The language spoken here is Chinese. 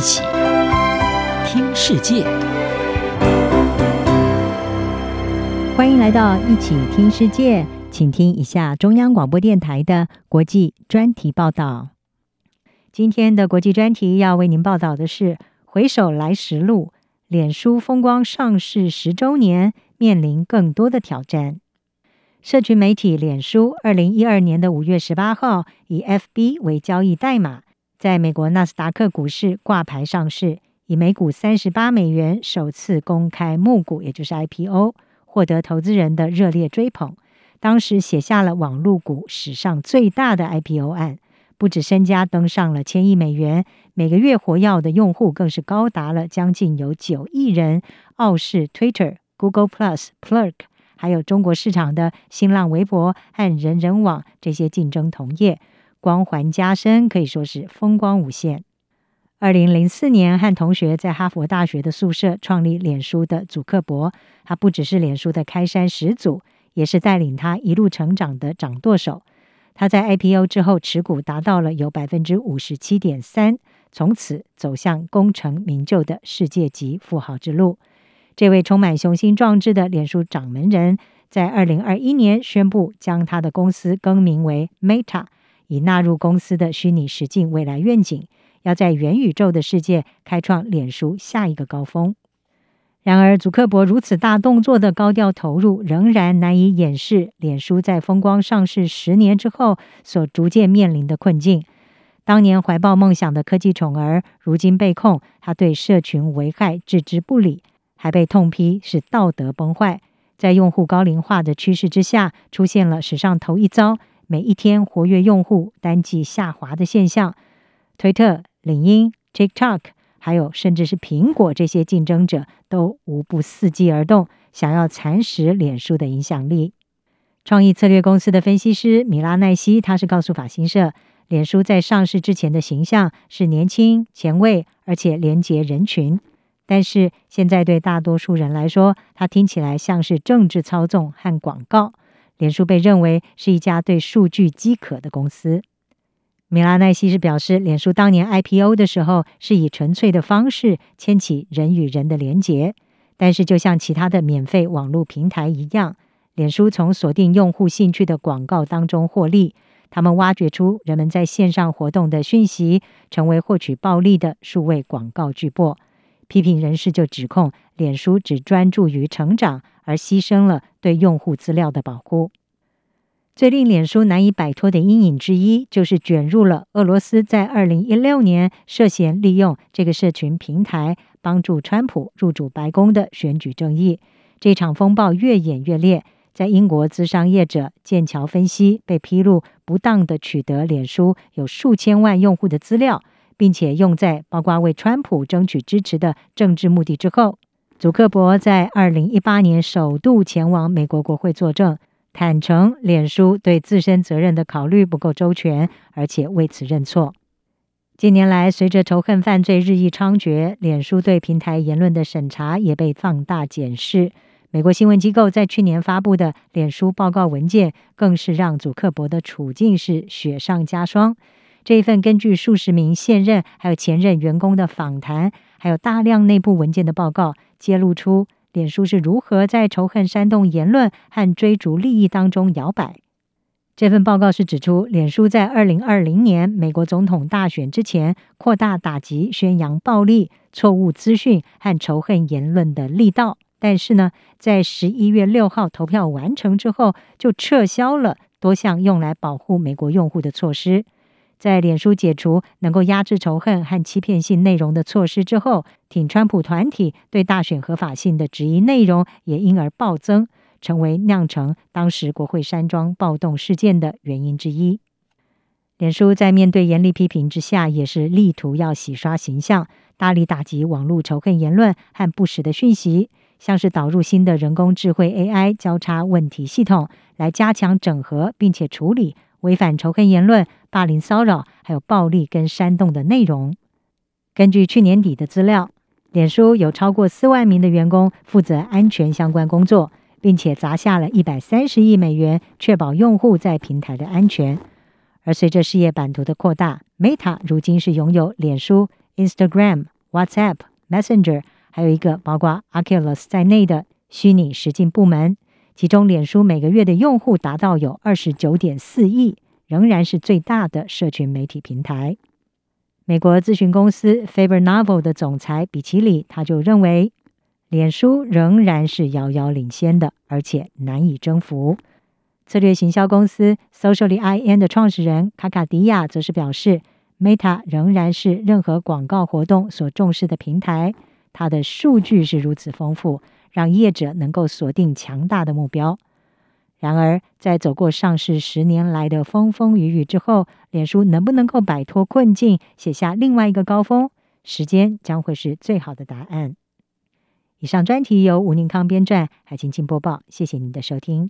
一起听世界，欢迎来到一起听世界，请听一下中央广播电台的国际专题报道。今天的国际专题要为您报道的是：回首来时路，脸书风光上市十周年，面临更多的挑战。社群媒体脸书，二零一二年的五月十八号，以 FB 为交易代码，在美国纳斯达克股市挂牌上市，以每股三十八美元首次公开募股，也就是 IPO，获得投资人的热烈追捧。当时写下了网络股史上最大的 IPO 案，不止身家登上了千亿美元，每个月活跃的用户更是高达了将近有九亿人。傲视 Twitter、Google Plus、Plurk。还有中国市场的新浪微博和人人网这些竞争同业，光环加身，可以说是风光无限。二零零四年，和同学在哈佛大学的宿舍创立脸书的祖克伯，他不只是脸书的开山始祖，也是带领他一路成长的掌舵手。他在 IPO 之后持股达到了有百分之五十七点三，从此走向功成名就的世界级富豪之路。这位充满雄心壮志的脸书掌门人，在二零二一年宣布将他的公司更名为 Meta，已纳入公司的虚拟实境未来愿景，要在元宇宙的世界开创脸书下一个高峰。然而，祖克伯如此大动作的高调投入，仍然难以掩饰脸书在风光上市十年之后所逐渐面临的困境。当年怀抱梦想的科技宠儿，如今被控他对社群危害置之不理。还被痛批是道德崩坏，在用户高龄化的趋势之下，出现了史上头一遭，每一天活跃用户单季下滑的现象。推特、领英、TikTok，还有甚至是苹果这些竞争者，都无不伺机而动，想要蚕食脸书的影响力。创意策略公司的分析师米拉奈西，他是告诉法新社，脸书在上市之前的形象是年轻、前卫，而且连接人群。但是现在对大多数人来说，它听起来像是政治操纵和广告。脸书被认为是一家对数据饥渴的公司。米拉奈西是表示，脸书当年 IPO 的时候是以纯粹的方式牵起人与人的连结，但是就像其他的免费网络平台一样，脸书从锁定用户兴趣的广告当中获利。他们挖掘出人们在线上活动的讯息，成为获取暴利的数位广告巨擘。批评人士就指控，脸书只专注于成长，而牺牲了对用户资料的保护。最令脸书难以摆脱的阴影之一，就是卷入了俄罗斯在二零一六年涉嫌利用这个社群平台帮助川普入主白宫的选举争议。这场风暴越演越烈，在英国资商业者剑桥分析被披露不当的取得脸书有数千万用户的资料。并且用在包括为川普争取支持的政治目的之后，祖克伯在二零一八年首度前往美国国会作证，坦承脸书对自身责任的考虑不够周全，而且为此认错。近年来，随着仇恨犯罪日益猖獗，脸书对平台言论的审查也被放大检视。美国新闻机构在去年发布的脸书报告文件，更是让祖克伯的处境是雪上加霜。这一份根据数十名现任还有前任员工的访谈，还有大量内部文件的报告，揭露出脸书是如何在仇恨煽动言论和追逐利益当中摇摆。这份报告是指出，脸书在二零二零年美国总统大选之前，扩大打击宣扬暴力、错误资讯和仇恨言论的力道，但是呢，在十一月六号投票完成之后，就撤销了多项用来保护美国用户的措施。在脸书解除能够压制仇恨和欺骗性内容的措施之后，挺川普团体对大选合法性的质疑内容也因而暴增，成为酿成当时国会山庄暴动事件的原因之一。脸书在面对严厉批评之下，也是力图要洗刷形象，大力打击网络仇恨言论和不实的讯息，像是导入新的人工智慧 AI 交叉问题系统，来加强整合并且处理。违反仇恨言论、霸凌骚扰，还有暴力跟煽动的内容。根据去年底的资料，脸书有超过四万名的员工负责安全相关工作，并且砸下了一百三十亿美元，确保用户在平台的安全。而随着事业版图的扩大，Meta 如今是拥有脸书、Instagram、WhatsApp、Messenger，还有一个包括 Oculus 在内的虚拟实境部门。其中，脸书每个月的用户达到有二十九点四亿，仍然是最大的社群媒体平台。美国咨询公司 Faber Novel 的总裁比奇里他就认为，脸书仍然是遥遥领先的，而且难以征服。策略行销公司 Socially.in 的创始人卡卡迪亚则是表示，Meta 仍然是任何广告活动所重视的平台，它的数据是如此丰富。让业者能够锁定强大的目标。然而，在走过上市十年来的风风雨雨之后，脸书能不能够摆脱困境，写下另外一个高峰？时间将会是最好的答案。以上专题由吴宁康编撰，海清清播报。谢谢您的收听。